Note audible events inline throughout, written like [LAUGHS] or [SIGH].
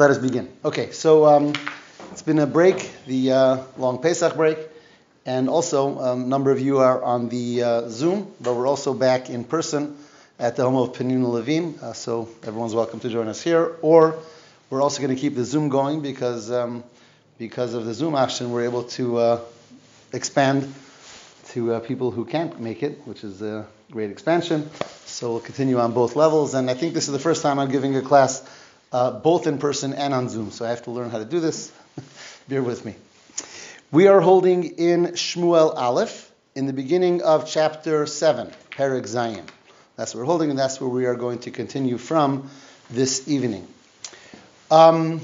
Let us begin. Okay, so um, it's been a break, the uh, long Pesach break, and also um, a number of you are on the uh, Zoom, but we're also back in person at the home of Penina Levine, uh, so everyone's welcome to join us here. Or we're also going to keep the Zoom going because um, because of the Zoom option, we're able to uh, expand to uh, people who can't make it, which is a great expansion. So we'll continue on both levels, and I think this is the first time I'm giving a class uh, both in person and on Zoom. So I have to learn how to do this. [LAUGHS] Bear with me. We are holding in Shmuel Aleph in the beginning of chapter 7, Perek Zayin. That's what we're holding, and that's where we are going to continue from this evening. Um,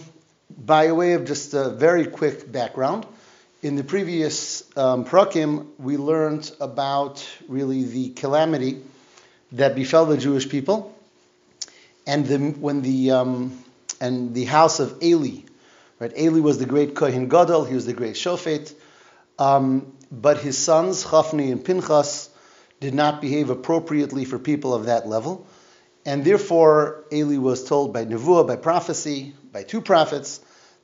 by way of just a very quick background, in the previous um, prakim, we learned about really the calamity that befell the Jewish people and the, when the um, and the house of Eli, right? Eli was the great Kohen Gadol. He was the great Shofet. Um, but his sons Chafni and Pinchas did not behave appropriately for people of that level, and therefore Eli was told by nevuah, by prophecy, by two prophets,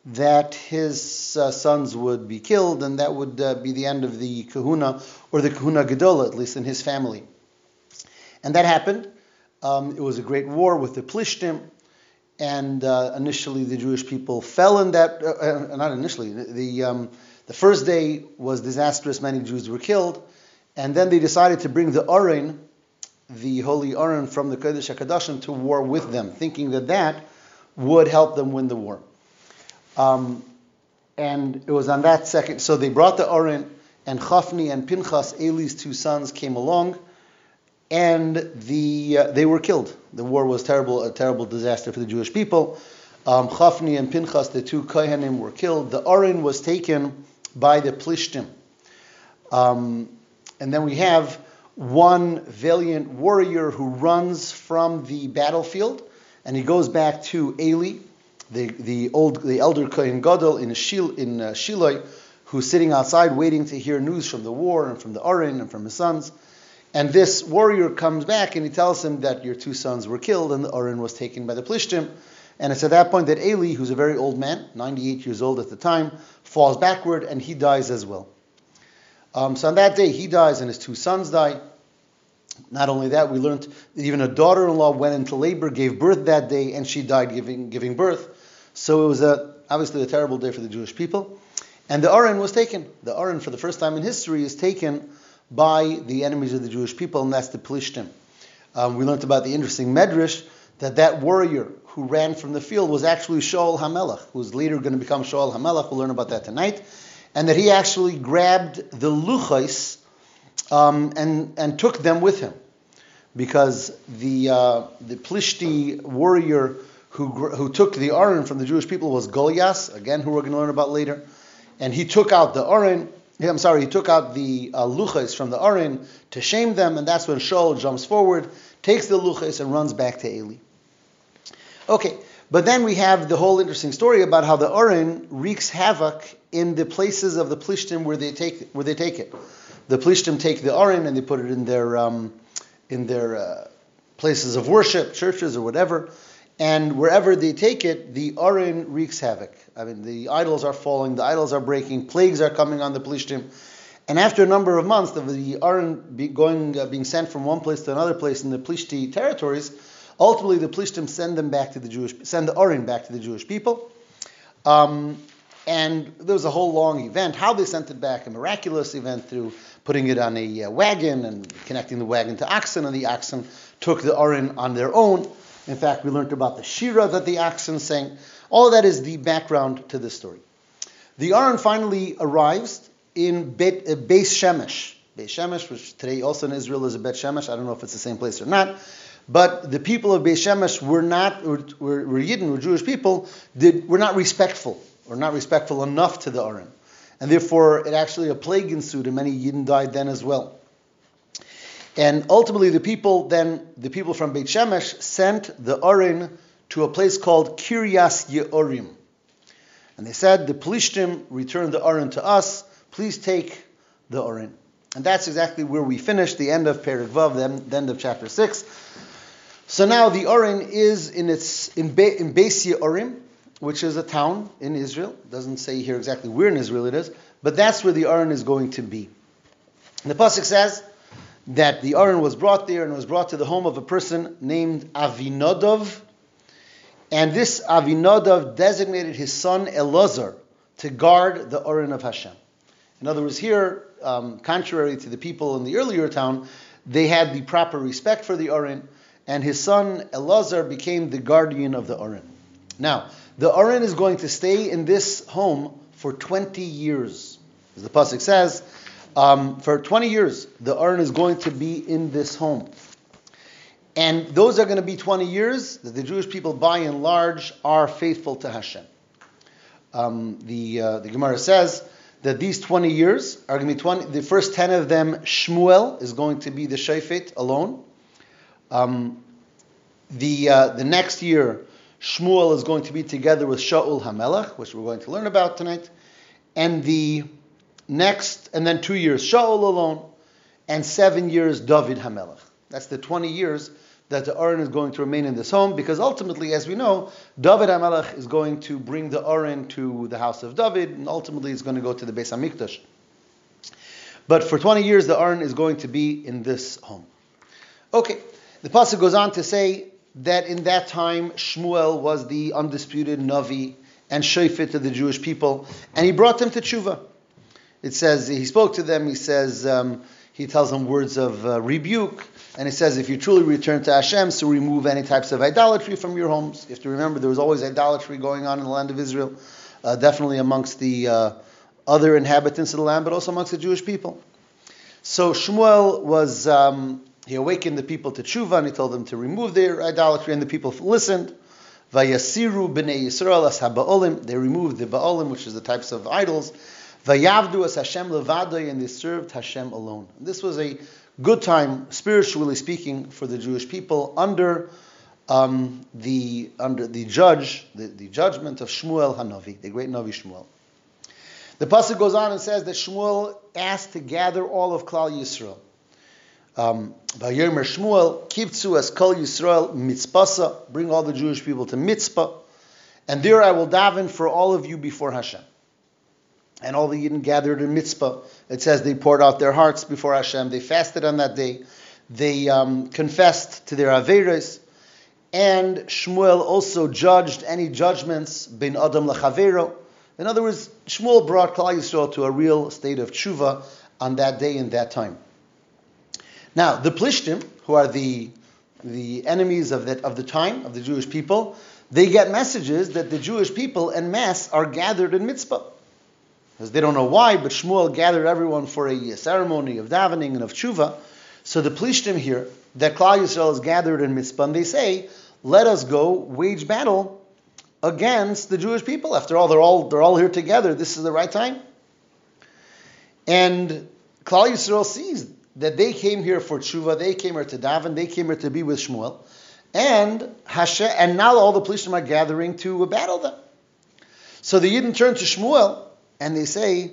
that his uh, sons would be killed, and that would uh, be the end of the Kahuna or the Kahuna Gedola, at least in his family. And that happened. Um, it was a great war with the Plishtim, and uh, initially the Jewish people fell in that. Uh, uh, not initially. The um, the first day was disastrous. Many Jews were killed, and then they decided to bring the Aron, the holy Aron from the Kodesh Hakadoshim, to war with them, thinking that that would help them win the war. Um, and it was on that second. So they brought the Aron, and Chafni and Pinchas, Eli's two sons, came along and the uh, they were killed. The war was terrible, a terrible disaster for the Jewish people. Um, Chafni and Pinchas, the two Kohanim, were killed. The Aron was taken by the Plishtim. Um, and then we have one valiant warrior who runs from the battlefield, and he goes back to Eli, the, the old the elder Kohen Gadol in Shil, in uh, Shiloh, who's sitting outside waiting to hear news from the war and from the Aron and from his sons. And this warrior comes back and he tells him that your two sons were killed and the Aron was taken by the Plishtim. And it's at that point that Eli, who's a very old man, 98 years old at the time, falls backward and he dies as well. Um, so on that day, he dies and his two sons die. Not only that, we learned that even a daughter-in-law went into labor, gave birth that day, and she died giving, giving birth. So it was a, obviously a terrible day for the Jewish people. And the Aron was taken. The Aron, for the first time in history, is taken by the enemies of the Jewish people, and that's the Plishtim. Um, we learned about the interesting medrash that that warrior who ran from the field was actually Shaul Hamelech, who's later going to become Shaul Hamelech. We'll learn about that tonight, and that he actually grabbed the luchos um, and and took them with him, because the uh, the Plishti warrior who who took the Aron from the Jewish people was Goliath, again, who we're going to learn about later, and he took out the Aron I'm sorry, he took out the uh, luchas from the Aron to shame them, and that's when Shaul jumps forward, takes the luchas, and runs back to Eli. Okay, but then we have the whole interesting story about how the Aron wreaks havoc in the places of the Plishtim where they take where they take it. The Plishtim take the Aron and they put it in their um, in their uh, places of worship, churches or whatever, and wherever they take it, the Aron wreaks havoc. I mean, the idols are falling, the idols are breaking, plagues are coming on the Plishtim. And after a number of months of the Aron be going, uh, being sent from one place to another place in the Plishti territories, ultimately the Plishtim send them back to the Jewish, send the Aron back to the Jewish people. Um, and there was a whole long event. How they sent it back, a miraculous event through putting it on a uh, wagon and connecting the wagon to oxen, and the oxen took the Aron on their own. In fact, we learned about the Shira that the oxen sang. All that is the background to this story. The Aron finally arrives in Bet, uh, Beis Shemesh. Beis Shemesh, which today also in Israel is a Bet Shemesh. I don't know if it's the same place or not. But the people of Beis Shemesh were not, were, were, were Yidden, were Jewish people, did, were not respectful, or not respectful enough to the Aron. And therefore, it actually, a plague ensued, and many Yidden died then as well. And ultimately, the people then, the people from Beit Shemesh, sent the Aron to a place called Kiryas Yeorim. And they said, the Plishtim returned the Aron to us, please take the Aron. And that's exactly where we finished, the end of Perek Vav, the end of chapter 6. So now the Aron is in its in, Be, in Beis Yeorim, which is a town in Israel. It doesn't say here exactly where in Israel it is, but that's where the Aron is going to be. And the pasuk says that the Aron was brought there and was brought to the home of a person named Avinodov, and this Avinodov designated his son Elazar to guard the Aron of Hashem. In other words, here, um, contrary to the people in the earlier town, they had the proper respect for the Aron, and his son Elazar became the guardian of the Aron. Now, the Aron is going to stay in this home for 20 years. As the Pasuk says, um, for 20 years, the Aron is going to be in this home. And those are going to be 20 years that the Jewish people, by and large, are faithful to Hashem. Um, the, uh, the Gemara says that these 20 years are going to be 20, the first 10 of them, Shmuel is going to be the Shafet alone. Um, the, uh, the next year, Shmuel is going to be together with Shaul Hamelech, which we're going to learn about tonight. And the next, and then two years, Shaul alone, and seven years, David Hamelech. That's the 20 years that the Aron is going to remain in this home, because ultimately, as we know, David HaMelech is going to bring the Aron to the house of David, and ultimately it's going to go to the Beis Hamikdash. But for 20 years, the Aron is going to be in this home. Okay, the pasuk goes on to say that in that time Shmuel was the undisputed Navi and Shofet to the Jewish people, and he brought them to tshuva. It says he spoke to them. He says um, he tells them words of uh, rebuke. And he says, if you truly return to Hashem, so remove any types of idolatry from your homes. You have to remember there was always idolatry going on in the land of Israel, uh, definitely amongst the uh, other inhabitants of the land, but also amongst the Jewish people. So Shmuel was, um, he awakened the people to tshuva, and he told them to remove their idolatry, and the people listened. Vayasiru b'nei Yisrael as. They removed the ba'olim, which is the types of idols. Vayavdu as Hashem levadai, and they served Hashem alone. This was a good time, spiritually speaking, for the Jewish people under um, the under the judge, the, the judgment of Shmuel Hanavi, the great Navi Shmuel. The pasuk goes on and says that Shmuel asked to gather all of Klal Yisrael. Um, Vayomer Shmuel, Kiptzu as Kol Yisrael Mitzpasa, bring all the Jewish people to Mitzpah, and there I will daven for all of you before Hashem and all the Yidden gathered in Mitzpah. It says they poured out their hearts before Hashem. They fasted on that day. They um, confessed to their Averis. And Shmuel also judged any judgments bin Adam lechavero. In other words, Shmuel brought Klal Yisrael to a real state of tshuva on that day and that time. Now, the Plishtim, who are the, the enemies of, that, of the time, of the Jewish people, they get messages that the Jewish people en masse are gathered in Mitzpah they don't know why, but Shmuel gathered everyone for a ceremony of davening and of tshuva. So the plishtim hear, that Klal Yisrael is gathered in Mitzpah, they say, let us go wage battle against the Jewish people. After all, they're all, they're all here together. This is the right time. And Klal Yisrael sees that they came here for tshuva, they came here to daven, they came here to be with Shmuel, and Hashem, and now all the plishtim are gathering to battle them. So the Yidden turn to Shmuel and they say,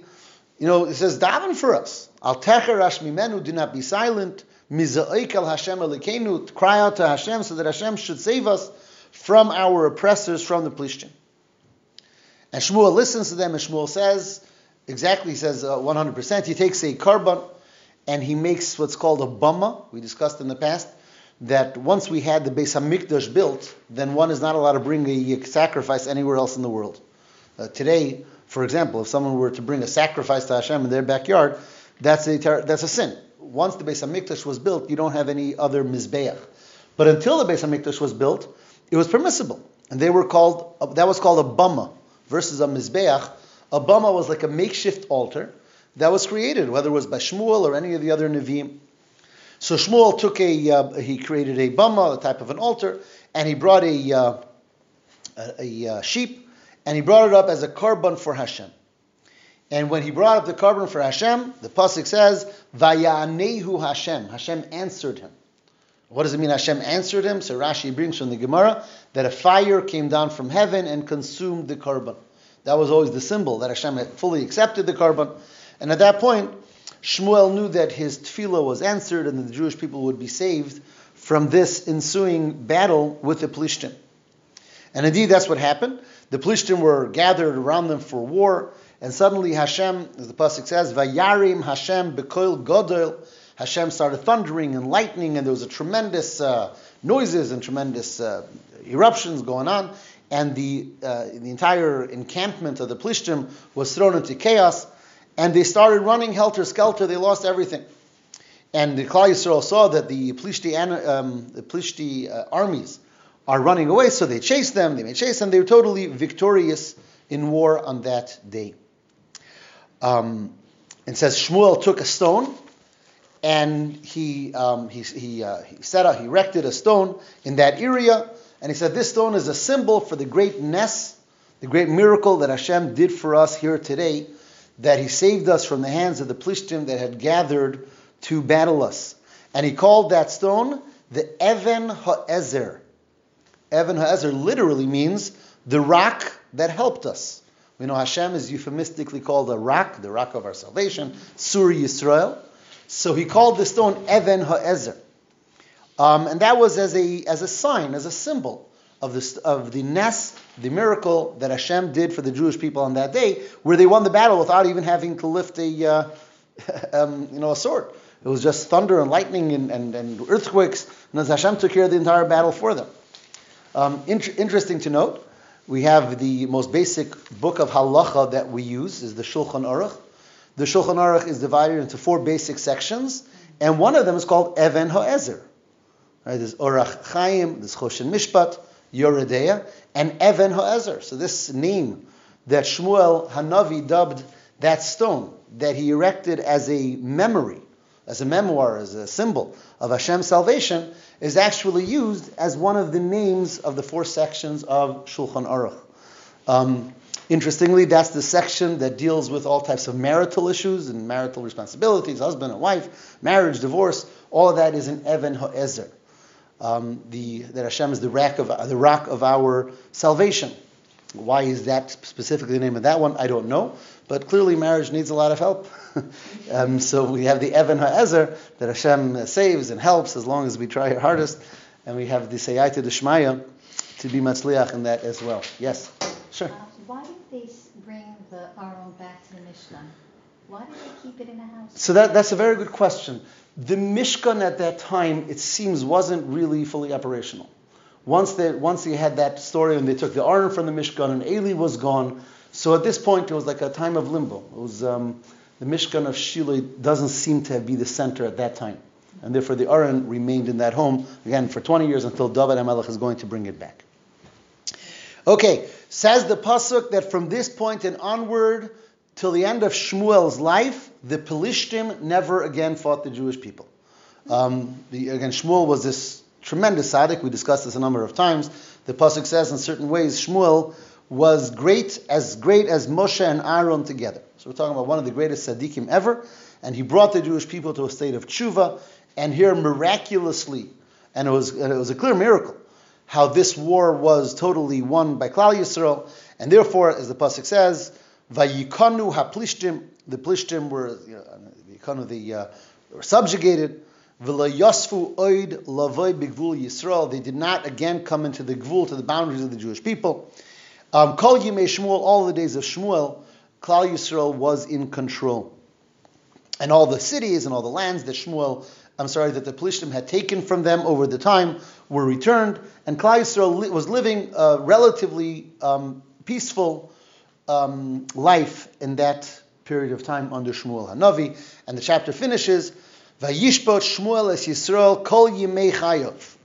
you know, it says daven for us. Al techerash mimenu, do not be silent. Miza'ik al Hashem alikenu, cry out to Hashem so that Hashem should save us from our oppressors, from the Plishtim. And Shmuel listens to them, and Shmuel says, exactly, he says uh, 100%. He takes a korban and he makes what's called a bama. We discussed in the past that once we had the Beis Hamikdash built, then one is not allowed to bring a sacrifice anywhere else in the world. Uh, today, for example, if someone were to bring a sacrifice to Hashem in their backyard, that's a that's a sin. Once the Beis Hamikdash was built, you don't have any other mizbeach. But until the Beis Hamikdash was built, it was permissible, and they were called that was called a bama versus a mizbeach. A bama was like a makeshift altar that was created, whether it was by Shmuel or any of the other neviim. So Shmuel took a uh, he created a bama, a type of an altar, and he brought a uh, a, a, a sheep and he brought it up as a korban for Hashem. And when he brought up the korban for Hashem, the pasuk says, "Vayanehu Hashem." Hashem answered him. What does it mean? Hashem answered him. So Rashi brings from the Gemara that a fire came down from heaven and consumed the korban. That was always the symbol that Hashem had fully accepted the korban. And at that point, Shmuel knew that his tefillah was answered and the Jewish people would be saved from this ensuing battle with the Plishtim. And indeed, that's what happened. The Plishtim were gathered around them for war, and suddenly Hashem, as the pasuk says, "Vayarim Hashem bekoil godel." Hashem started thundering and lightning, and there was a tremendous uh, noises and tremendous uh, eruptions going on, and the uh, the entire encampment of the Plishtim was thrown into chaos, and they started running helter skelter. They lost everything. And the Klal Yisrael saw that the Plishti, um, the Plishti uh, armies are running away, so they chase them. They may chase them. They were totally victorious in war on that day. Um, it says Shmuel took a stone and he um, he he, uh, he set up he erected a stone in that area, and he said this stone is a symbol for the great ness, the great miracle that Hashem did for us here today, that He saved us from the hands of the Plishtim that had gathered to battle us. And he called that stone the Even Ha'ezer. Even Ha'ezer literally means the rock that helped us. We know Hashem is euphemistically called a rock, the rock of our salvation, Sur Yisrael. So he called the stone Even Ha'ezer. Um, and that was as a, as a sign, as a symbol of the, of the Nes, the miracle that Hashem did for the Jewish people on that day, where they won the battle without even having to lift a, uh, [LAUGHS] um, you know, a sword. It was just thunder and lightning and, and, and earthquakes, and as Hashem took care of the entire battle for them. Um, int- interesting to note, we have the most basic book of halacha that we use is the Shulchan Aruch. The Shulchan Aruch is divided into four basic sections, and one of them is called Even Ha'ezer. Right, there's Orach Chaim, there's Choshen Mishpat, Yoreh De'ah, and Even Ha'ezer. So this name that Shmuel Hanavi dubbed that stone that he erected as a memory as a memoir, as a symbol of Hashem's salvation, is actually used as one of the names of the four sections of Shulchan Aruch. Um, interestingly, that's the section that deals with all types of marital issues and marital responsibilities, husband and wife, marriage, divorce. All of that is in Even Ha'ezer. Um, the, that Hashem is the rock, of, the rock of our salvation. Why is that specifically the name of that one? I don't know. But clearly, marriage needs a lot of help. [LAUGHS] um, so we have the Even Ha'ezer that Hashem saves and helps as long as we try our hardest. And we have the Sayyata Deshmaya to be Matzliach in that as well. Yes? Sure. Uh, why did they bring the Aron back to the Mishkan? Why did they keep it in the house? So that, that's a very good question. The Mishkan at that time, it seems, wasn't really fully operational. Once they, once they had that story and they took the Aron from the Mishkan and Eli was gone, so at this point, it was like a time of limbo. It was um, the Mishkan of Shiloh doesn't seem to be the center at that time, and therefore the Aron remained in that home again for 20 years until David HaMelech is going to bring it back. Okay, says the pasuk that from this point and onward till the end of Shmuel's life, the Pelishtim never again fought the Jewish people. Um, the, again, Shmuel was this tremendous tzaddik. We discussed this a number of times. The pasuk says in certain ways Shmuel was great, as great as Moshe and Aaron together. So we're talking about one of the greatest tzaddikim ever, and he brought the Jewish people to a state of tshuva, and here miraculously, and it was, and it was a clear miracle, how this war was totally won by Klal Yisrael, and therefore, as the pasuk says, Vayikanu haplishtim, the plishtim were, you know, the, uh, were subjugated. Yosfu oid lavoy bigvul Yisrael. They did not again come into the gvul to the boundaries of the Jewish people. Um, Kol Yimei Shmuel, all the days of Shmuel, Klal Yisrael was in control. And all the cities and all the lands that Shmuel, I'm sorry, that the Pelishtim had taken from them over the time were returned, and Klal Yisrael was living a relatively um, peaceful um, life in that period of time under Shmuel Hanavi. And the chapter finishes, Vayishbot Shmuel es Yisrael kol yimei chayov.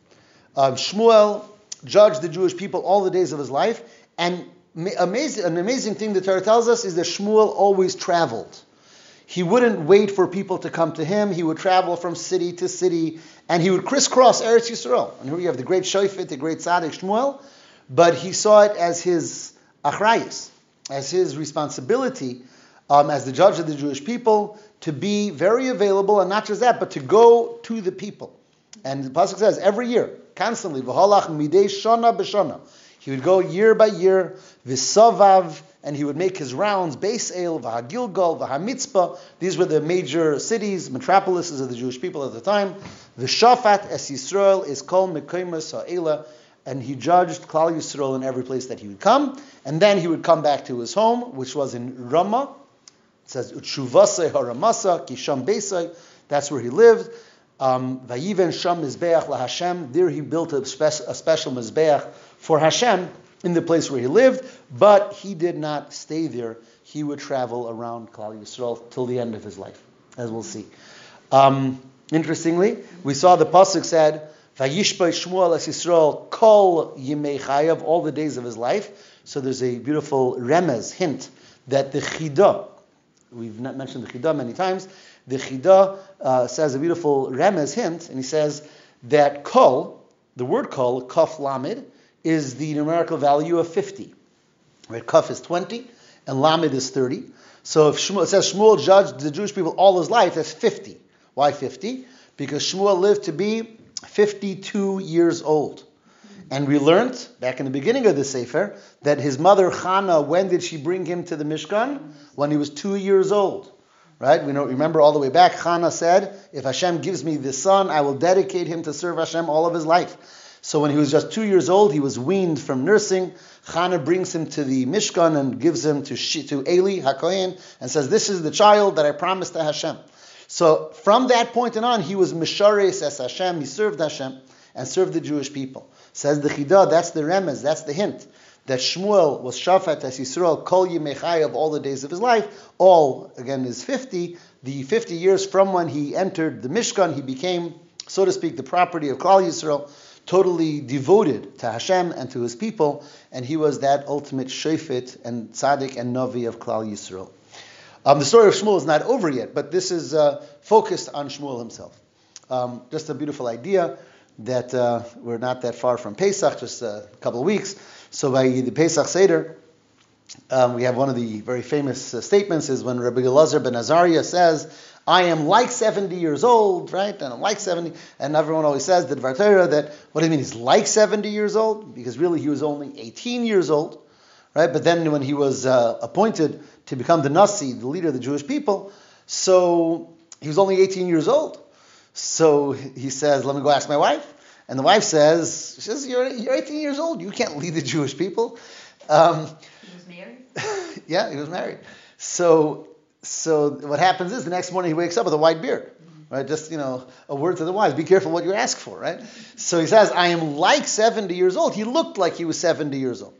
Um, Shmuel judged the Jewish people all the days of his life, and amazing, an amazing thing the Torah tells us is that Shmuel always traveled. He wouldn't wait for people to come to him. He would travel from city to city, and he would crisscross Eretz Yisrael. And here we have the great Shofet, the great Tzaddik Shmuel, but he saw it as his achrayus, as his responsibility um, as the judge of the Jewish people to be very available, and not just that, but to go to the people. And the pasuk says every year, constantly, v'halach midei shana b'shana. He would go year by year, Visavav, and he would make his rounds, Beis El, Vahagilgal, Vahamitzpah. These were the major cities, metropolises of the Jewish people at the time. Shafat Es Yisrael is called Mekaimas Ha'ela, and he judged Klal Yisrael in every place that he would come, and then he would come back to his home, which was in Ramah. It says Utshuvasei Haramasa Kisham Beisai. That's where he lived. Um, Vayiven Sham Mizbeach LaHashem. There he built a, spe- a special Mizbeach for Hashem in the place where he lived, but he did not stay there. He would travel around Klal Yisrael till the end of his life, as we'll see. Um, interestingly, we saw the pasuk said, "Vayishbay Shmuel es Yisrael kol yimei chayav," all the days of his life. So there's a beautiful remez hint that the chida, we've not mentioned the chida many times. The chida uh, says a beautiful remez hint, and he says that kol, the word kol, kaf lamed, is the numerical value of 50. Right, kaf is 20, and lamed is 30. So if Shmuel, it says Shmuel judged the Jewish people all his life, that's 50. Why 50? Because Shmuel lived to be 52 years old. And we learned back in the beginning of the Sefer that his mother Chana, when did she bring him to the Mishkan? When he was two years old. Right? We know, remember all the way back, Chana said, If Hashem gives me this son, I will dedicate him to serve Hashem all of his life. So when he was just two years old, he was weaned from nursing. Chana brings him to the Mishkan and gives him to, to Eli HaKohen and says, This is the child that I promised to Hashem. So from that point on, he was Mishares as Hashem. He served Hashem and served the Jewish people. Says the Chidah, that's the remez, that's the hint. That Shmuel was Shafat as Yisrael, Kol Yimechai of all the days of his life. All, again, is 50. The 50 years from when he entered the Mishkan, he became, so to speak, the property of Klal Yisrael, totally devoted to Hashem and to his people, and he was that ultimate Shefet and Tzaddik and Navi of Klal Yisrael. Um, the story of Shmuel is not over yet, but this is uh, focused on Shmuel himself. Um, just a beautiful idea that uh, we're not that far from Pesach, just a couple of weeks. So by the Pesach Seder, um, we have one of the very famous uh, statements is when Rabbi Elazar ben Azariah says, I am like 70 years old, right? And I'm like 70. And everyone always says that Vartera, that, what do you mean, he's like 70 years old? Because really he was only 18 years old, right? But then when he was uh, appointed to become the Nasi, the leader of the Jewish people. So he was only 18 years old. So he says, Let me go ask my wife. And the wife says, she says you're, you're 18 years old. You can't lead the Jewish people. Um, he was married? [LAUGHS] yeah, he was married. So, so what happens is the next morning he wakes up with a white beard. Right, just you know, a word to the wise. Be careful what you ask for, right? So he says, "I am like 70 years old." He looked like he was 70 years old,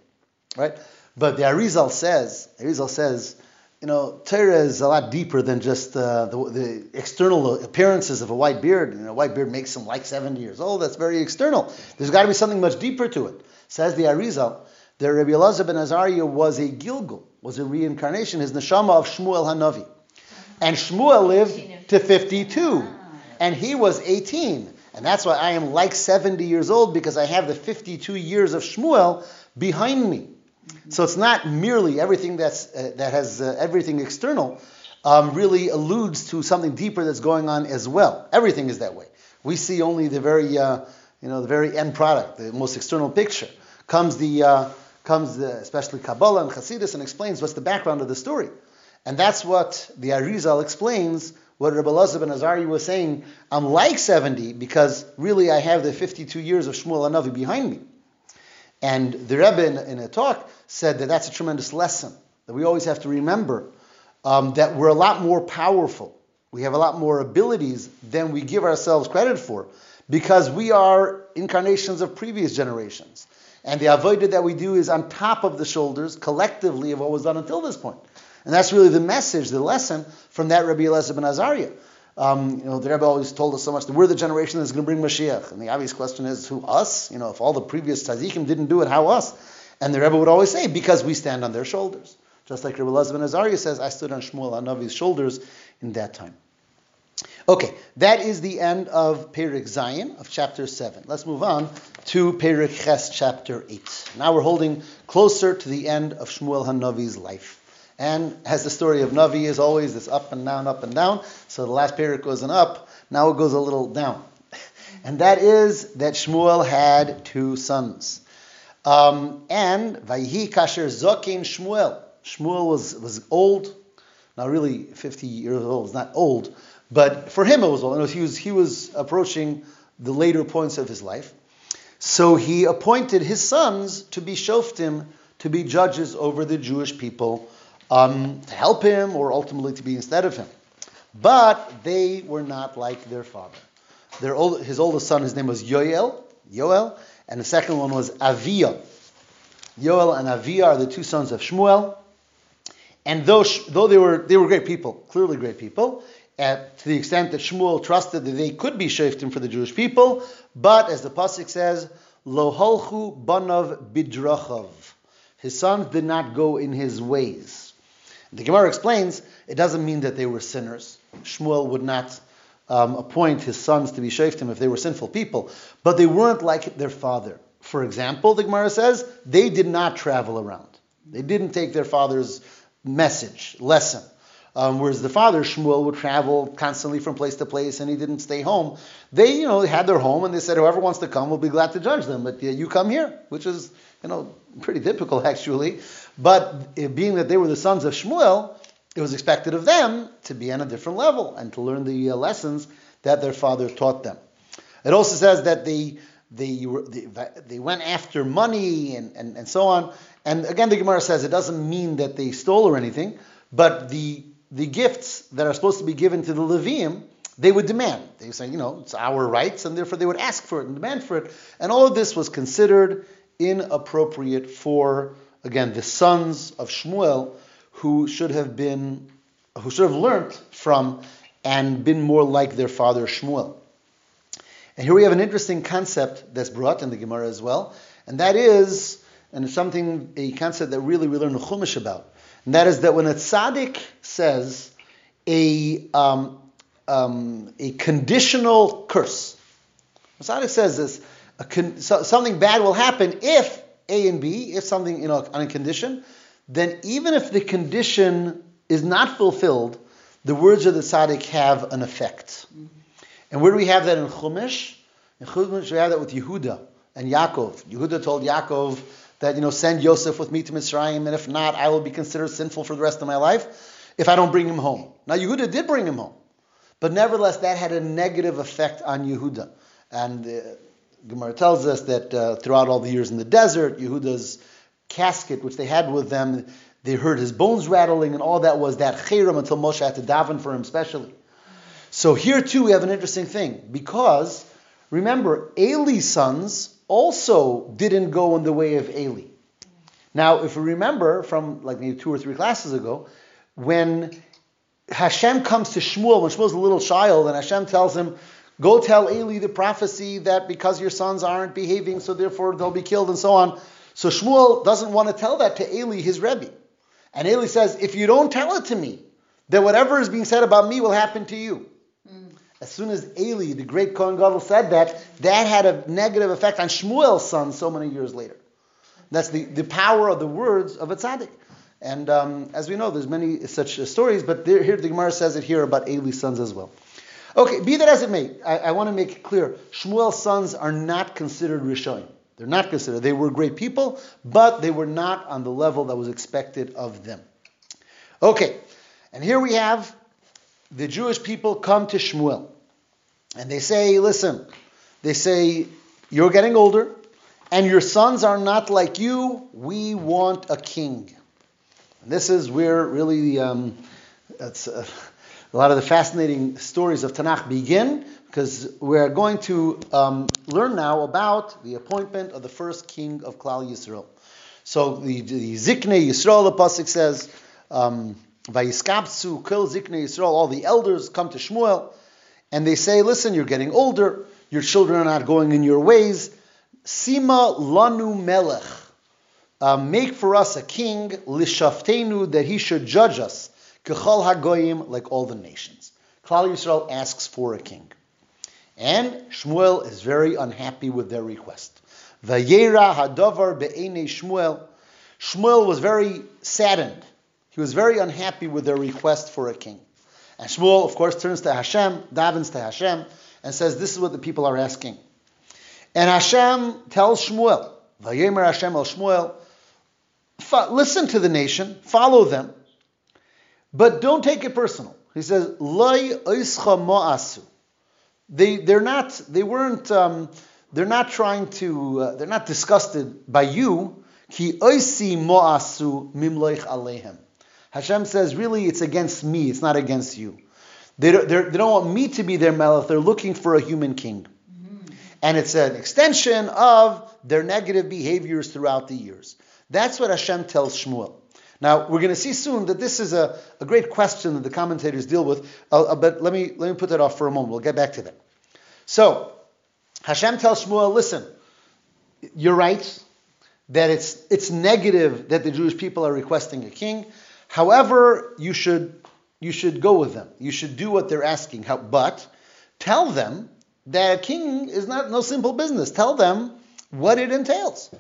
right? But the Arizal says, Arizal says, you know, Torah is a lot deeper than just uh, the, the, external appearances of a white beard. You know, a white beard makes him like 70 years old. That's very external. There's got to be something much deeper to it. Says the Arizal that Rabbi Elazar ben Azariah was a Gilgul, was a reincarnation, his neshama of Shmuel Hanavi. And Shmuel lived to 52, and he was 18. And that's why I am like 70 years old because I have the 52 years of Shmuel behind me. So it's not merely everything that's uh, that has uh, everything external. Um, really alludes to something deeper that's going on as well. Everything is that way. We see only the very, uh, you know, the very end product, the most external picture. Comes the, uh, comes the, especially Kabbalah and Hasidus, and explains what's the background of the story. And that's what the Arizal explains. What Rabbi Elazar ben Azari was saying. I'm like 70 because really I have the 52 years of Shmuel Anavi behind me. And the Rebbe in, in, a talk said that that's a tremendous lesson that we always have to remember um, that we're a lot more powerful. We have a lot more abilities than we give ourselves credit for because we are incarnations of previous generations. And the avodah that we do is on top of the shoulders collectively of what was done until this point. And that's really the message, the lesson from that Rabbi Elazar ben Azariah. Um, you know, the Rebbe always told us so much that we're the generation that's going to bring Mashiach. And the obvious question is, who us? You know, if all the previous tzaddikim didn't do it, how us? And the Rebbe would always say, because we stand on their shoulders. Just like Rebbe Elazar ben Azariah says, I stood on Shmuel Anavi's shoulders in that time. Okay, that is the end of Perik Zayin of chapter 7. Let's move on to Perik Ches chapter 8. Now we're holding closer to the end of Shmuel Hanavi's life. And as the story of Navi is always this up and down, up and down. So the last period goes an up, now it goes a little down. [LAUGHS] And that is that Shmuel had two sons. Um, and Vayhi Kasher Zokin Shmuel. Shmuel was, was old, not really 50 years old, it's not old, but for him it was old. He was, he was approaching the later points of his life. So he appointed his sons to be shoftim, to be judges over the Jewish people, um, to help him or ultimately to be instead of him. But they were not like their father. Their old, his oldest son, his name was Yoel, Yoel, and the second one was Avia. Yoel and Avia are the two sons of Shmuel. And though, though they, were, they were great people, clearly great people, at, to the extent that Shmuel trusted that they could be shaftim for the Jewish people, but as the pasuk says, lo holchu banav bidrachav. His sons did not go in his ways. The Gemara explains it doesn't mean that they were sinners. Shmuel would not um, appoint his sons to be shaftim if they were sinful people, but they weren't like their father. For example, the Gemara says they did not travel around. They didn't take their father's message, lesson. Um, whereas the father Shmuel would travel constantly from place to place, and he didn't stay home. They, you know, had their home, and they said, whoever wants to come, will be glad to judge them. But uh, you come here, which is, you know, pretty typical [LAUGHS] actually. But uh, being that they were the sons of Shmuel, it was expected of them to be on a different level and to learn the uh, lessons that their father taught them. It also says that they they, they, they went after money and, and, and so on. And again, the Gemara says it doesn't mean that they stole or anything, but the the gifts that are supposed to be given to the Levium, they would demand. They would say, you know, it's our rights, and therefore they would ask for it and demand for it. And all of this was considered inappropriate for, again, the sons of Shmuel, who should have been, who should have learned from and been more like their father Shmuel. And here we have an interesting concept that's brought in the Gemara as well, and that is, and it's something, a concept that really we learn Chumash about. And that is that when a tzaddik says a, um, um, a conditional curse, a tzaddik says this, con- so, something bad will happen if A and B, if something you know on a condition, then even if the condition is not fulfilled, the words of the tzaddik have an effect. Mm-hmm. And where do we have that in Chumash? In Chumash we have that with Yehuda and Yaakov. Yehuda told Yaakov, that, you know, send Yosef with me to Mitzrayim, and if not, I will be considered sinful for the rest of my life if I don't bring him home. Now, Yehuda did bring him home, but nevertheless, that had a negative effect on Yehuda. And uh, Gemara tells us that uh, throughout all the years in the desert, Yehuda's casket, which they had with them, they heard his bones rattling, and all that was that chayram until Moshe had to daven for him specially. So here too we have an interesting thing because remember Eli's sons also didn't go in the way of Eli. Now, if we remember from like maybe two or three classes ago, when Hashem comes to Shmuel, when Shmuel's a little child, and Hashem tells him, Go tell Eli the prophecy that because your sons aren't behaving, so therefore they'll be killed, and so on. So Shmuel doesn't want to tell that to Eli, his Rebbe. And Eli says, If you don't tell it to me, then whatever is being said about me will happen to you. As soon as Eli, the great Kohen Gadol, said that, that had a negative effect on Shmuel's son so many years later. That's the, the power of the words of a tzaddik. And um, as we know, there's many such uh, stories, but there, here the Gemara says it here about Eli's sons as well. Okay, be that as it may, I, I want to make it clear: Shmuel's sons are not considered rishonim. They're not considered. They were great people, but they were not on the level that was expected of them. Okay, and here we have the Jewish people come to Shmuel. And they say, listen, they say, you're getting older, and your sons are not like you. We want a king. And this is where really um, that's, uh, a lot of the fascinating stories of Tanakh begin, because we're going to um, learn now about the appointment of the first king of Klal Yisrael. So the, the Zikne Yisrael, the pasuk says, um, Vayiskabsu, Kil Zikne Yisrael, all the elders come to Shmuel and they say, listen, you're getting older, your children are not going in your ways. Sima lanu melech. Uh, make for us a king, lishaftenu, that he should judge us, kechal hagoyim, like all the nations. Klal Yisrael asks for a king. And Shmuel is very unhappy with their request. Vayera hadavar be'ene Shmuel. Shmuel was very saddened. He was very unhappy with their request for a king. And Shmuel, of course, turns to Hashem, davens to Hashem, and says, This is what the people are asking. And Hashem tells Shmuel, Vayemer Hashem el Shmuel, listen to the nation, follow them, but don't take it personal. He says, Loi oischa mo'asu. They, they're not, they weren't, um, they're not trying to, uh, they're not disgusted by you. Ki oisi mo'asu mimloich alehem. Hashem says, really, it's against me, it's not against you. They don't, they don't want me to be their melech, they're looking for a human king. And it's an extension of their negative behaviors throughout the years. That's what Hashem tells Shmuel. Now we're going to see soon that this is a, a great question that the commentators deal with. Uh, uh, but let me let me put that off for a moment. We'll get back to that. So Hashem tells Shmuel, listen, you're right that it's it's negative that the Jewish people are requesting a king. However, you should you should go with them. You should do what they're asking. How, but tell them that a king is not no simple business. Tell them what it entails.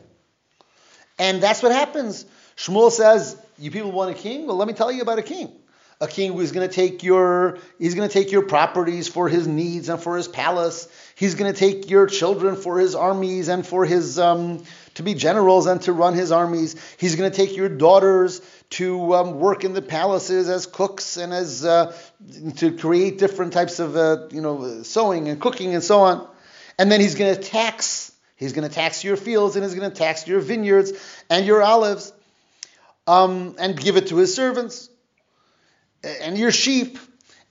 And that's what happens. Shmuel says, "You people want a king? Well, let me tell you about a king. A king who's going to take your he's going to take your properties for his needs and for his palace. He's going to take your children for his armies and for his um, to be generals and to run his armies. He's going to take your daughters to um, work in the palaces as cooks and as uh, to create different types of uh, you know sewing and cooking and so on. And then he's going to tax He's going to tax your fields and he's going to tax your vineyards and your olives um, and give it to his servants and your sheep.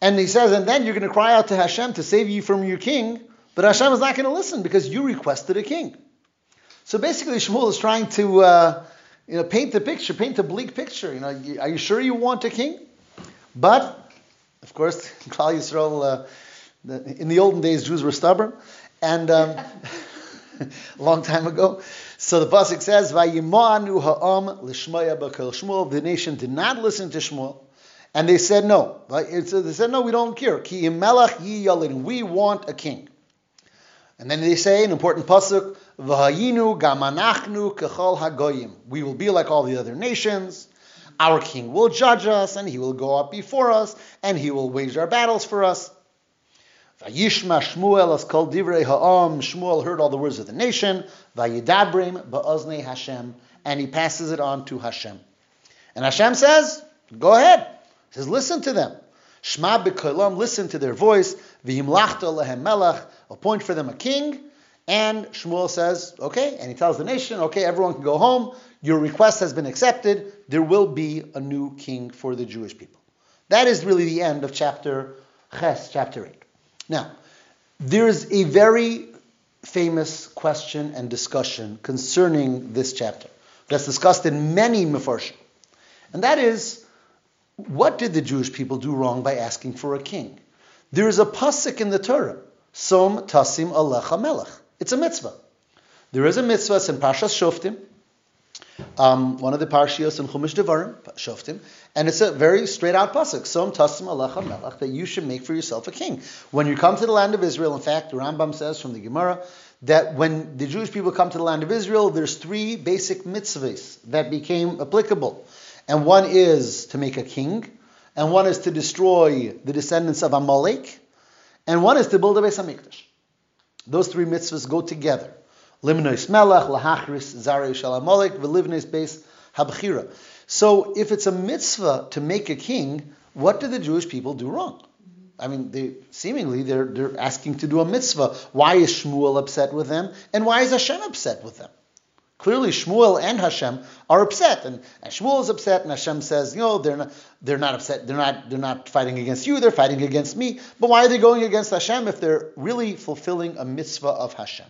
And he says, and then you're going to cry out to Hashem to save you from your king, but Hashem is not going to listen because you requested a king. So basically, Shmuel is trying to uh, you know, paint the picture, paint a bleak picture. You know, are you sure you want a king? But, of course, [LAUGHS] Klal Yisrael, uh, the, in the olden days, Jews were stubborn. And. Um, [LAUGHS] a long time ago. So the pasuk says, "Vayimanu ha'am l'shmaya b'kel Shmuel." The nation did not listen to Shmuel, and they said no. They said no, we don't care. Ki melech yalin. We want a king. And then they say an important pasuk, "V'hayinu gamanachnu kechol hagoyim." We will be like all the other nations. Our king will judge us, and he will go up before us, and he will wage our battles for us. Vayishma Shmuel as kol divrei ha'am. Shmuel heard all the words of the nation. Vayidabrim ba'oznei Hashem, and he passes it on to Hashem. And Hashem says, "Go ahead." He says, "Listen to them." Shma b'kolam, listen to their voice. V'yimlachta lehem melech, appoint for them a king. And Shmuel says, "Okay," and he tells the nation, "Okay, everyone can go home. Your request has been accepted. There will be a new king for the Jewish people." That is really the end of chapter Ches, chapter eight. Now, there's a very famous question and discussion concerning this chapter that's discussed in many Mefarshim. And that is, what did the Jewish people do wrong by asking for a king? There is a pasuk in the Torah, Som Tasim Alecha Melech. It's a mitzvah. There is a mitzvah in Pashas Shoftim, um, one of the parshios in Chumash Devarim, Shoftim, and it's a very straight out pasuk. Som tasim alecha melech that you should make for yourself a king. When you come to the land of Israel, in fact, the Rambam says from the Gemara that when the Jewish people come to the land of Israel, there's three basic mitzvahs that became applicable, and one is to make a king, and one is to destroy the descendants of Amalek, and one is to build a Beis Hamikdash. Those three mitzvahs go together. Limnois melech, lahachris, zarei shalamolek, velivnes beis habchira. So if it's a mitzvah to make a king, what do the Jewish people do wrong? I mean, they seemingly they're they're asking to do a mitzvah. Why is Shmuel upset with them, and why is Hashem upset with them? Clearly, Shmuel and Hashem are upset, and, and Shmuel is upset, and Hashem says, you know, they're not they're not upset. They're not they're not fighting against you. They're fighting against me. But why are they going against Hashem if they're really fulfilling a mitzvah of Hashem?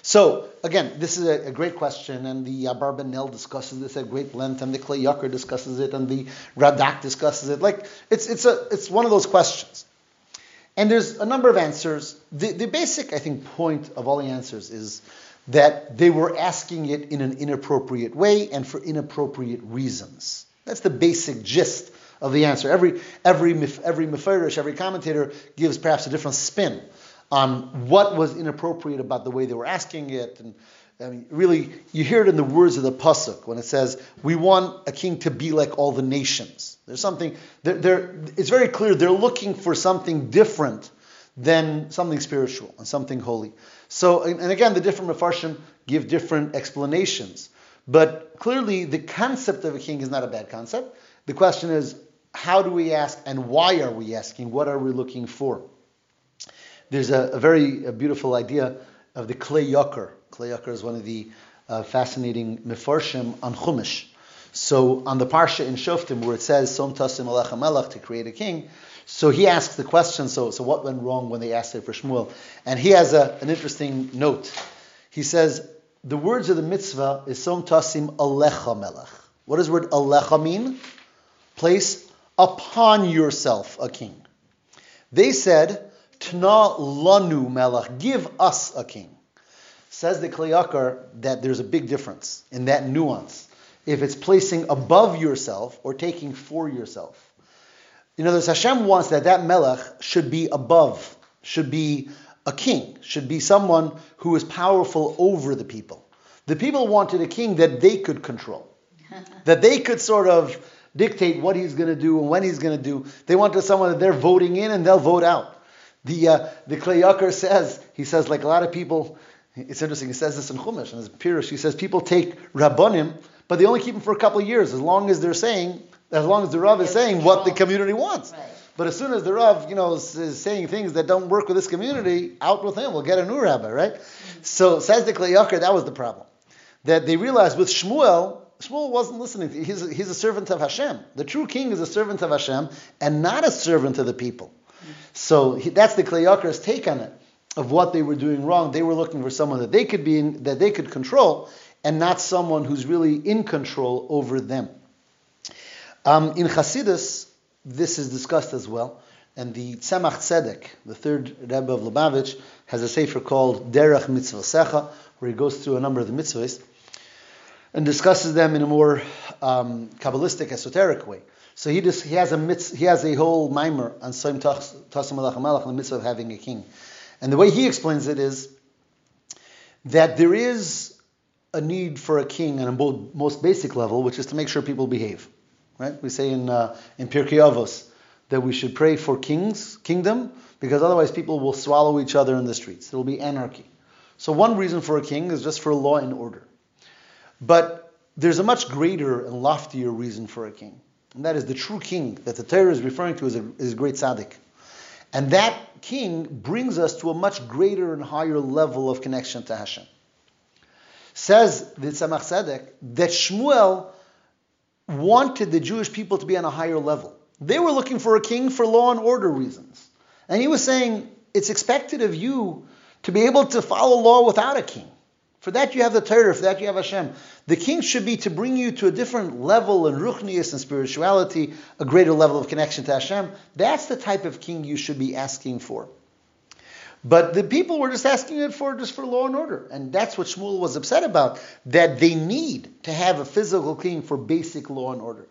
So again, this is a, a great question, and the Abarbanel discusses this at great length, and the Kli Yakar discusses it, and the Radak discusses it. Like it's it's a it's one of those questions, and there's a number of answers. The the basic I think point of all the answers is that they were asking it in an inappropriate way and for inappropriate reasons. That's the basic gist of the answer. Every every every mefarish, every commentator gives perhaps a different spin on what was inappropriate about the way they were asking it. And I mean, really, you hear it in the words of the pasuk when it says, "We want a king to be like all the nations." There's something. They're, they're, it's very clear they're looking for something different than something spiritual and something holy. So, and again, the different mafarshim give different explanations. But clearly, the concept of a king is not a bad concept. The question is, how do we ask and why are we asking? What are we looking for? There's a, a very a beautiful idea of the Klei Yakar. Klei Yakar is one of the uh, fascinating Mefarshim on Chumash. So on the Parsha in Shoftim, where it says, Som Alecha Melech, to create a king, so he asks the question, so, so what went wrong when they asked it for Shmuel? And he has a, an interesting note. He says, the words of the mitzvah is Som Tasim Alecha Melech. What does the word Alecha mean? Place upon yourself a king. They said, Tna lanu melech, give us a king. Says the Kliyakar that there's a big difference in that nuance. If it's placing above yourself or taking for yourself. In other words, Hashem wants that that melech should be above, should be a king, should be someone who is powerful over the people. The people wanted a king that they could control, [LAUGHS] that they could sort of dictate what he's going to do and when he's going to do. They wanted someone that they're voting in and they'll vote out. The uh, the Klei says he says like a lot of people. It's interesting. He says this in Chumash and his Pirush. He says people take rabbonim, but they only keep them for a couple of years, as long as they're saying, as long as the Rav is saying what the community wants. Right. But as soon as the Rav, you know, is, is saying things that don't work with this community, out with him. We'll get a new rabbi, right? So says the Klei that was the problem. That they realized with Shmuel, Shmuel wasn't listening. To, he's, a, he's a servant of Hashem. The true king is a servant of Hashem and not a servant of the people. So he, that's the Kli Yakar's take on it of what they were doing wrong. They were looking for someone that they could be in, that they could control, and not someone who's really in control over them. Um, in Hasidus, this is discussed as well. And the Tzemach Tzedek, the third Rebbe of Lubavitch, has a sefer called Derech Mitzvosecha, where he goes through a number of the mitzvahs and discusses them in a more um, Kabbalistic, esoteric way. So he just he has a mitz, he has a whole mimer on Soim Tasim Malach Malach, the mitzvah of having a king. And the way he explains it is that there is a need for a king on a most basic level, which is to make sure people behave. Right? We say in uh, in Pirkei Avos that we should pray for kings, kingdom, because otherwise people will swallow each other in the streets. There will be anarchy. So one reason for a king is just for law and order. But there's a much greater and loftier reason for a king. And that is the true king that the Torah is referring to as a, a great tzaddik. And that king brings us to a much greater and higher level of connection to Hashem. Says the Tzemach Tzedek that Shmuel wanted the Jewish people to be on a higher level. They were looking for a king for law and order reasons. And he was saying, it's expected of you to be able to follow law without a king. For that you have the Torah, for that you have Hashem. The king should be to bring you to a different level in ruchnius and spirituality, a greater level of connection to Hashem. That's the type of king you should be asking for. But the people were just asking it for just for law and order, and that's what Shmuel was upset about. That they need to have a physical king for basic law and order.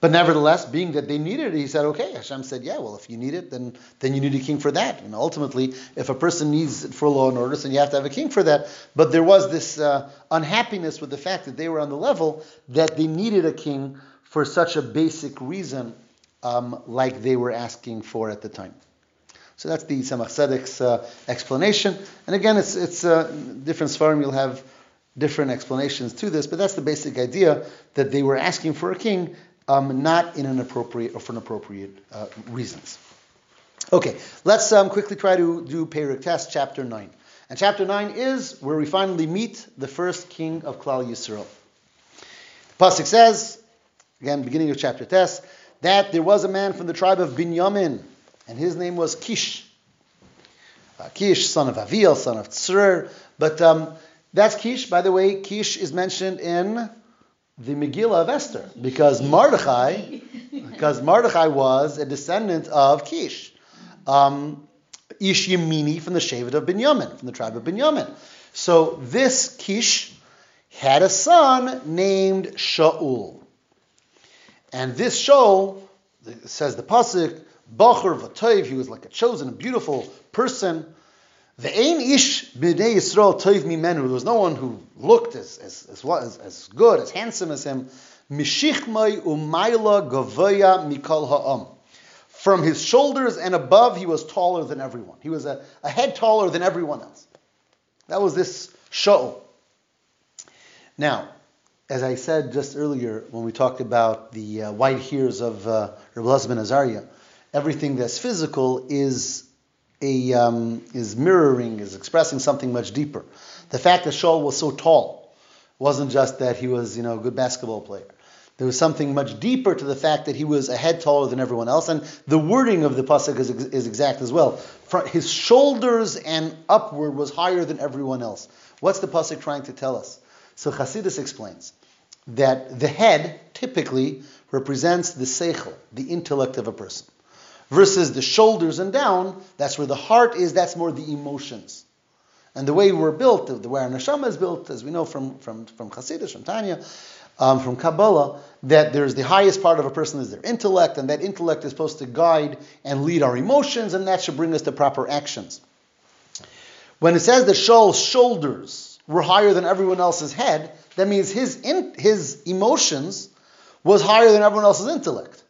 But nevertheless, being that they needed it, he said, okay. Hashem said, yeah, well, if you need it, then, then you need a king for that. And ultimately, if a person needs it for law and order, then you have to have a king for that. But there was this uh, unhappiness with the fact that they were on the level that they needed a king for such a basic reason, um, like they were asking for at the time. So that's the Tzemach Tzedek's uh, explanation. And again, it's, it's uh, different Svarim, you'll have different explanations to this, but that's the basic idea that they were asking for a king um, not in an appropriate or for inappropriate uh, reasons. Okay, let's um, quickly try to do Perik Tes, chapter 9. And chapter 9 is where we finally meet the first king of Klal Yisrael. The Pasuk says, again, beginning of chapter Tes, that there was a man from the tribe of Binyamin, and his name was Kish. Uh, Kish, son of Aviel, son of Tzur. But um, that's Kish. By the way, Kish is mentioned in the Megillah of Esther, because Mordechai, [LAUGHS] because Mordechai was a descendant of Kish, um, Ish Yemini from the Shevet of Binyamin, from the tribe of Binyamin. So this Kish had a son named Shaul, and this Shaul says the pasuk, Bachur V'Toiv, he was like a chosen, a beautiful person. The Ein Ish B'nei Yisrael Toiv Mimenu. There was no one who looked as, as, as, as, good, as handsome as him. Mishichmai Umayla Gavoya Mikol Ha'am. From his shoulders and above, he was taller than everyone. He was a, a head taller than everyone else. That was this Shaul. Now, as I said just earlier when we talked about the uh, white hairs of uh, Rabbi Azariah, everything that's physical is a um, is mirroring, is expressing something much deeper. The fact that Shaul was so tall wasn't just that he was, you know, a good basketball player. There was something much deeper to the fact that he was a head taller than everyone else, and the wording of the pasuk is, is exact as well. His shoulders and upward was higher than everyone else. What's the pasuk trying to tell us? So Chassidus explains that the head typically represents the seichel, the intellect of a person, versus the shoulders and down. That's where the heart is. That's more the emotions. And the way we're built, the way our neshama is built, as we know from from from Chassidus, from Tanya, um, from Kabbalah, that there's the highest part of a person is their intellect, and that intellect is supposed to guide and lead our emotions, and that should bring us to proper actions. When it says that Shaul's shoulders were higher than everyone else's head, that means his in, his emotions was higher than everyone else's intellect,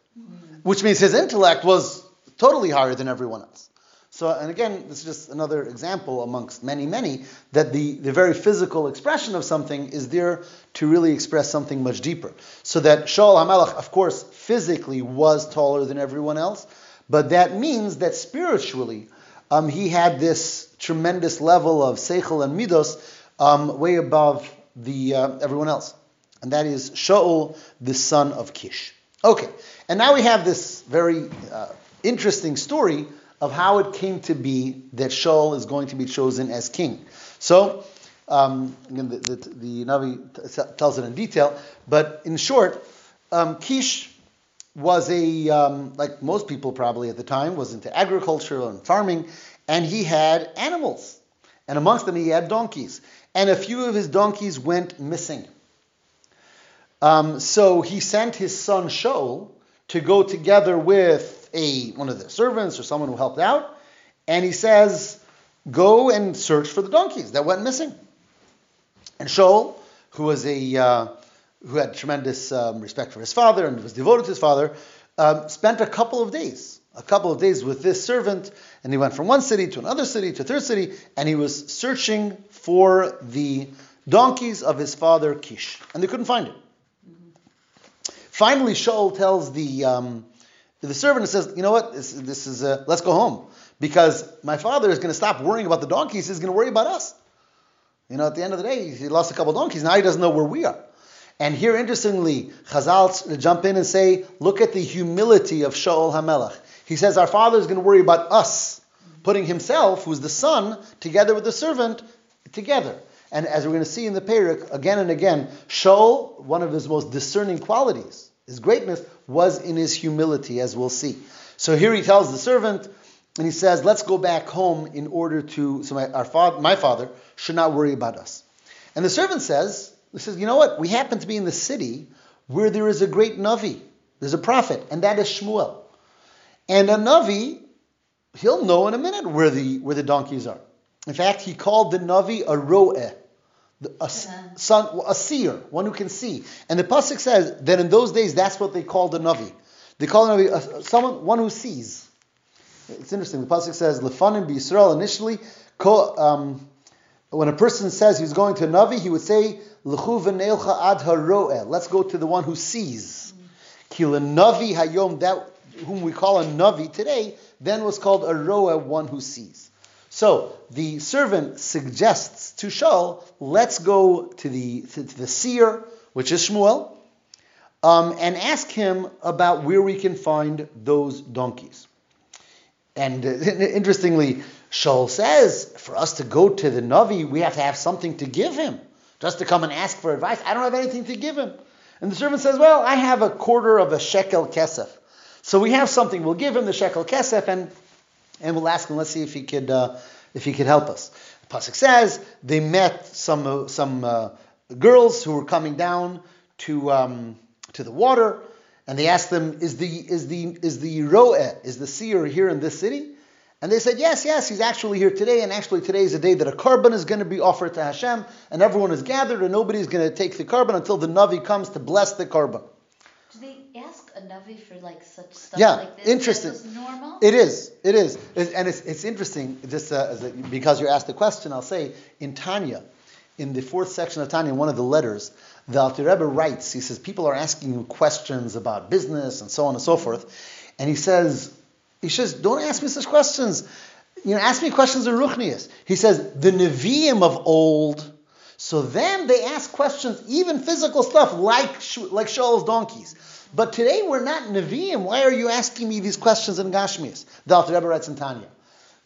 which means his intellect was totally higher than everyone else. So, and again, this is just another example amongst many, many, that the, the very physical expression of something is there to really express something much deeper. So that Shaul HaMelech, of course, physically was taller than everyone else, but that means that spiritually, um, he had this tremendous level of seichel and midos um, way above the uh, everyone else. And that is Shaul, the son of Kish. Okay, and now we have this very uh, interesting story of how it came to be that Shaul is going to be chosen as king. So, um, again, the, the, the Navi tells it in detail, but in short, um, Kish was a, um, like most people probably at the time, was into agriculture and farming, and he had animals. And amongst them, he had donkeys. And a few of his donkeys went missing. Um, so he sent his son Shaul to go together with a one of the servants or someone who helped out, and he says, "Go and search for the donkeys that went missing." And Shaul, who was a uh, who had tremendous um, respect for his father and was devoted to his father, um, spent a couple of days, a couple of days with this servant, and he went from one city to another city to a third city, and he was searching for the donkeys of his father Kish, and they couldn't find it. Finally, Shaul tells the um, the servant says, you know what, this, this is, uh, let's go home. Because my father is going to stop worrying about the donkeys, he's going to worry about us. You know, at the end of the day, he lost a couple donkeys, now he doesn't know where we are. And here, interestingly, Chazal jump in and say, look at the humility of Shaul Hamelech." He says, our father is going to worry about us, putting himself, who's the son, together with the servant, together. And as we're going to see in the Perik, again and again, Shaul, one of his most discerning qualities, his greatness was in his humility, as we'll see. So here he tells the servant, and he says, "Let's go back home in order to so my, our father, my father should not worry about us." And the servant says, "He says, you know what? We happen to be in the city where there is a great navi. There's a prophet, and that is Shmuel. And a navi, he'll know in a minute where the where the donkeys are. In fact, he called the navi a roeh." A, son, a seer, one who can see. And the pasuk says that in those days, that's what they called a navi. They called a navi uh, someone, one who sees. It's interesting. The pasuk says lefanim b'Yisrael initially. Um, when a person says he's going to a navi, he would say lechu v'neilcha ad haroeh. Let's go to the one who sees. Ki navi hayom that whom we call a navi today, then was called a roeh, one who sees. So the servant suggests to Shaul, let's go to the, to, the seer, which is Shmuel, um, and ask him about where we can find those donkeys. And uh, [LAUGHS] interestingly, Shaul says, for us to go to the Navi, we have to have something to give him. Just to come and ask for advice, I don't have anything to give him. And the servant says, well, I have a quarter of a shekel kesef. So we have something, we'll give him the shekel kesef, and and we'll ask him. Let's see if he could uh, if he could help us. The pasuk says they met some uh, some uh, girls who were coming down to um, to the water, and they asked them, "Is the is the is the roeh is the seer here in this city?" And they said, "Yes, yes, he's actually here today, and actually today is a day that a korban is going to be offered to Hashem, and everyone is gathered, and nobody's going to take the korban until the navi comes to bless the korban." Do a navi for like such stuff yeah, like this? interesting. Normal? It is. It is. It's, and it's, it's interesting, just uh, a, because you're asked the question, I'll say, in Tanya, in the fourth section of Tanya, one of the letters, the Alter Rebbe writes, he says, people are asking him questions about business and so on and so forth. And he says, he says, don't ask me such questions. you know, ask me questions in Ruchnius. He says, the Nevi'im of old, so then they ask questions, even physical stuff, like, like Shaul's donkeys. But today we're not Nevi'im. Why are you asking me these questions in Gashmius? The Alter Rebbe writes in Tanya.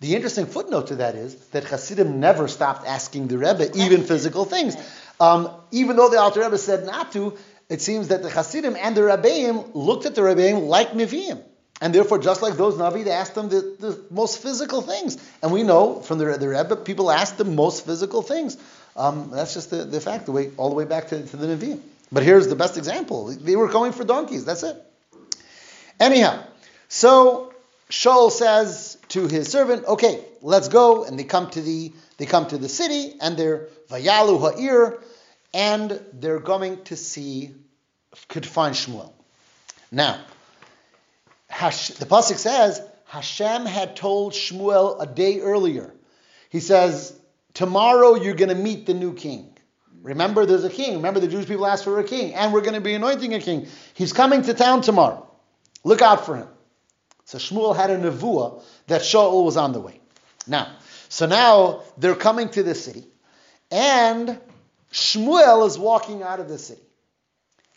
The interesting footnote to that is that Hasidim never stopped asking the Rebbe even physical things. Um, even though the Alter Rebbe said not to, it seems that the Hasidim and the Rabbeim looked at the Rabbeim like Nevi'im. And therefore, just like those Navi, they asked them the, the most physical things. And we know from the, the Rebbe, people ask the most physical things. Um, that's just the, the fact, the way, all the way back to, to the Nevi'im. But here's the best example. They were going for donkeys. That's it. Anyhow, so Shaul says to his servant, "Okay, let's go." And they come to the they come to the city, and they're vayalu ha'ir, and they're going to see could find Shmuel. Now, Hash, the pasuk says Hashem had told Shmuel a day earlier. He says, "Tomorrow you're going to meet the new king." Remember, there's a king. Remember, the Jewish people asked for a king, and we're going to be anointing a king. He's coming to town tomorrow. Look out for him. So Shmuel had a nevuah that Shaul was on the way. Now, so now they're coming to the city, and Shmuel is walking out of the city.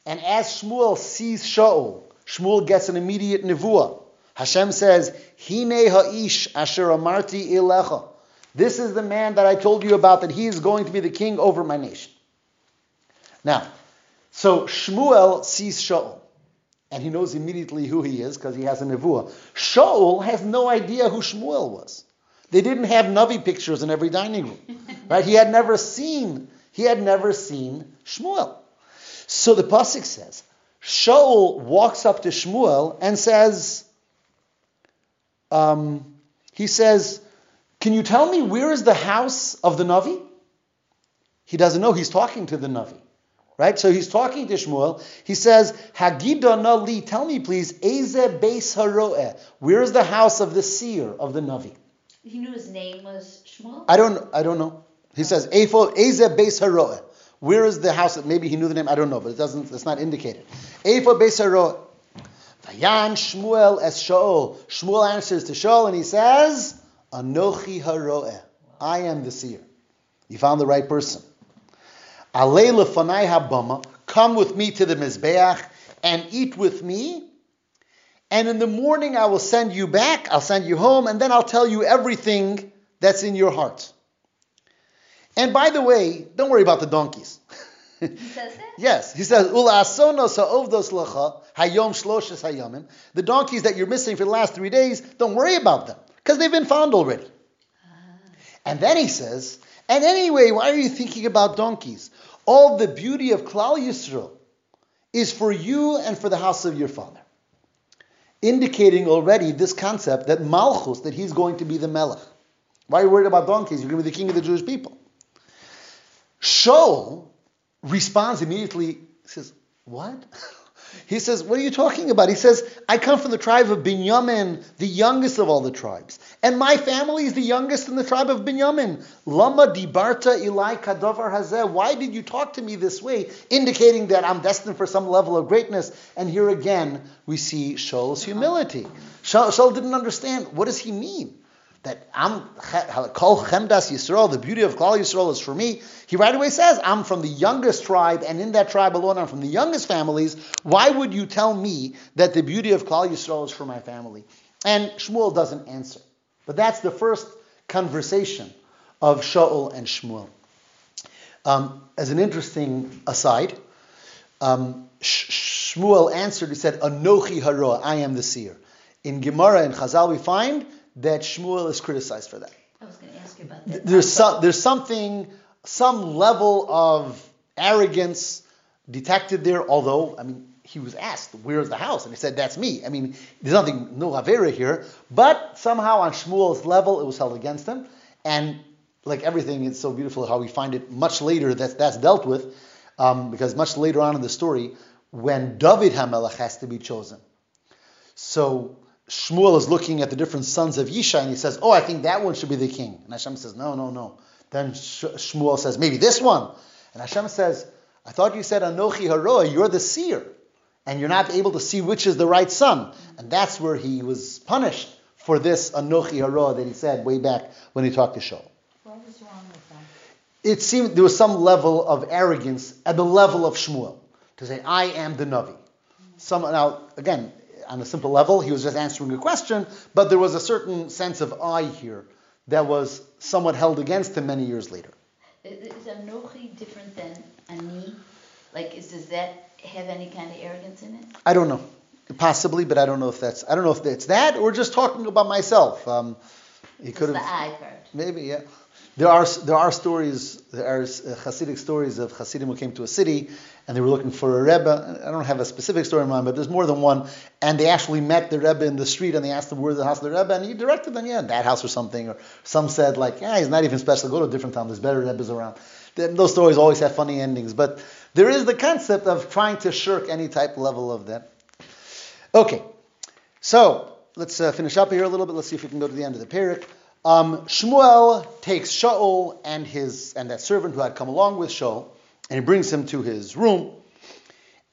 And as Shmuel sees Shaul, Shmuel gets an immediate nevuah. Hashem says, Hine ha'ish asher amarti ilecha. This is the man that I told you about, that he is going to be the king over my nation. Now, so Shmuel sees Shaul, and he knows immediately who he is because he has a nevuah. Shaul has no idea who Shmuel was. They didn't have Navi pictures in every dining room, [LAUGHS] right? He had never seen, he had never seen Shmuel. So the pasuk says, Shaul walks up to Shmuel and says, um, he says, can you tell me where is the house of the Navi? He doesn't know. He's talking to the Navi. Right? So he's talking to Shmuel. He says, Hagidana li, tell me please, Eze Beis Haroeh. Where is the house of the seer, of the Navi? He knew his name was Shmuel? I don't I don't know. He says, Eze Beis Haroeh. Where is the house? Maybe he knew the name, I don't know, but it doesn't, it's not indicated. Eifo Beis Haroeh. Vayan Shmuel es Shaul. Shmuel answers to Shaul and he says, Anochi haroeh. I am the seer. You found the right person. Alei lefanai habama. Come with me to the mizbeach and eat with me. And in the morning I will send you back. I'll send you home, and then I'll tell you everything that's in your heart. And by the way, don't worry about the donkeys. He says that? [LAUGHS] yes, he says ula asonos ha'ovdos lacha hayom shloshes hayomim. The donkeys that you're missing for the last three days, don't worry about them because they've been found already. And then he says, and anyway, why are you thinking about donkeys? All the beauty of Klal Yisrael is for you and for the house of your father. Indicating already this concept that Malchus, that he's going to be the Melech. Why are you worried about donkeys? You're going to be the king of the Jewish people. Shaul responds immediately, says, What? [LAUGHS] He says, What are you talking about? He says, I come from the tribe of Binyamin, the youngest of all the tribes. And my family is the youngest in the tribe of Binyamin. Lama dibarta ilai kadavar hazeh. Why did you talk to me this way, indicating that I'm destined for some level of greatness? And here again, we see Shaul's humility. Shaul, Shaul didn't understand. What does he mean? That I'm Kol Chemdas Yisrael, the beauty of Klal Yisrael is for me. He right away says, I'm from the youngest tribe, and in that tribe alone, I'm from the youngest families. Why would you tell me that the beauty of Klal Yisrael is for my family? And Shmuel doesn't answer. But that's the first conversation of Shaul and Shmuel. Um, as an interesting aside, um, Shmuel answered, he said, Anochi Haroeh, I am the seer. In Gemara and Chazal, we find that Shmuel is criticized for that. I was going to ask you about that. There's some, there's something, some level of arrogance detected there. Although, I mean, he was asked, "Where's the house?" and he said, "That's me." I mean, there's nothing, no havera here, but somehow on Shmuel's level, it was held against him, and like everything, it's so beautiful how we find it much later that that's dealt with, um, because much later on in the story, when David Hamelech has to be chosen, so Shmuel is looking at the different sons of Yishai and he says, Oh, I think that one should be the king. And Hashem says, No, no, no. Then Shmuel says, Maybe this one. And Hashem says, I thought you said Anochi Haroeh, you're the seer. And you're not able to see which is the right son. And that's where he was punished for this Anochi Hara that he said way back when he talked to Shaul. What was wrong with that? It seemed there was some level of arrogance at the level of Shmuel to say, I am the Navi. Some, now, again, on a simple level, he was just answering a question, but there was a certain sense of I here that was somewhat held against him many years later. Is Anochi different than Ani? Like, is, does that have any kind of arrogance in it? I don't know. Possibly, but I don't know if that's I don't know if it's that or just talking about myself. Um, he could the have I part. maybe yeah. There are there are stories there are uh, Hasidic stories of Hasidim who came to a city and they were looking for a rebbe. I don't have a specific story in mind, but there's more than one. And they actually met the rebbe in the street and they asked him where's the house of the rebbe and he directed them yeah that house or something. Or some said like yeah he's not even special. Go to a different town. There's better rebbes around. Those stories always have funny endings, but there is the concept of trying to shirk any type level of that. Okay, so let's uh, finish up here a little bit. Let's see if we can go to the end of the parak. Um, Shmuel takes Shaul and his and that servant who had come along with Shaul, and he brings him to his room.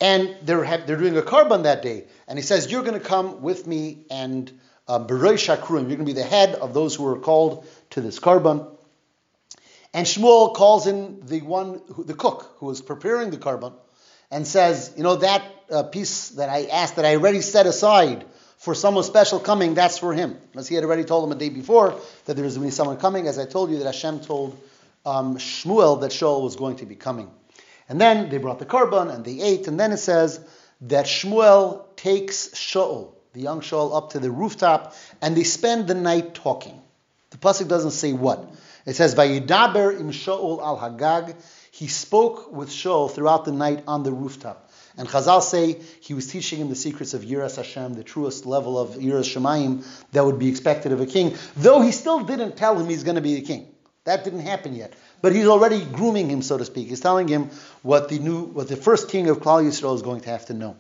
And they're have, they're doing a korban that day, and he says, "You're going to come with me and um, Berei Shakruim. You're going to be the head of those who are called to this korban." And Shmuel calls in the one, who, the cook who was preparing the korban, and says, "You know that uh, piece that I asked that I already set aside for someone special coming, that's for him." As he had already told him a day before that there was going to be someone coming. As I told you that Hashem told um, Shmuel that Shaul was going to be coming. And then they brought the korban and they ate. And then it says that Shmuel takes Shaul, the young Shaul, up to the rooftop and they spend the night talking. The pasuk doesn't say what. It says Vayidaber im Shaul al Hagag. He spoke with Shaul throughout the night on the rooftop. And Chazal say he was teaching him the secrets of Yiras Hashem, the truest level of Yiras Shemayim that would be expected of a king. Though he still didn't tell him he's going to be the king. That didn't happen yet. But he's already grooming him, so to speak. He's telling him what the new, what the first king of Klal Yisrael is going to have to know.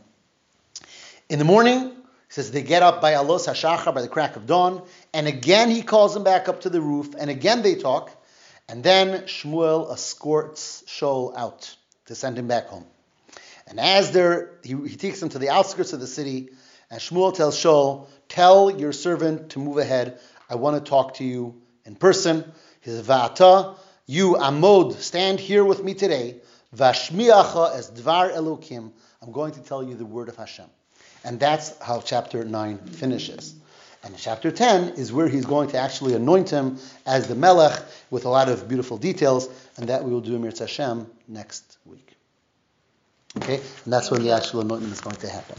In the morning, he says they get up by Alos Hashachar, by the crack of dawn, and again he calls them back up to the roof, and again they talk, and then Shmuel escorts Shaul out to send him back home. And as they're, he, he takes them to the outskirts of the city, and Shmuel tells Shaul, "Tell your servant to move ahead. I want to talk to you in person." He says, "Va'ata, you Amod, stand here with me today. Vashmiacha es dvar Elokim. I'm going to tell you the word of Hashem." And that's how chapter 9 finishes. And chapter 10 is where he's going to actually anoint him as the Melech with a lot of beautiful details, and that we will do in Mirz Hashem next week. Okay? And that's when the actual anointment is going to happen.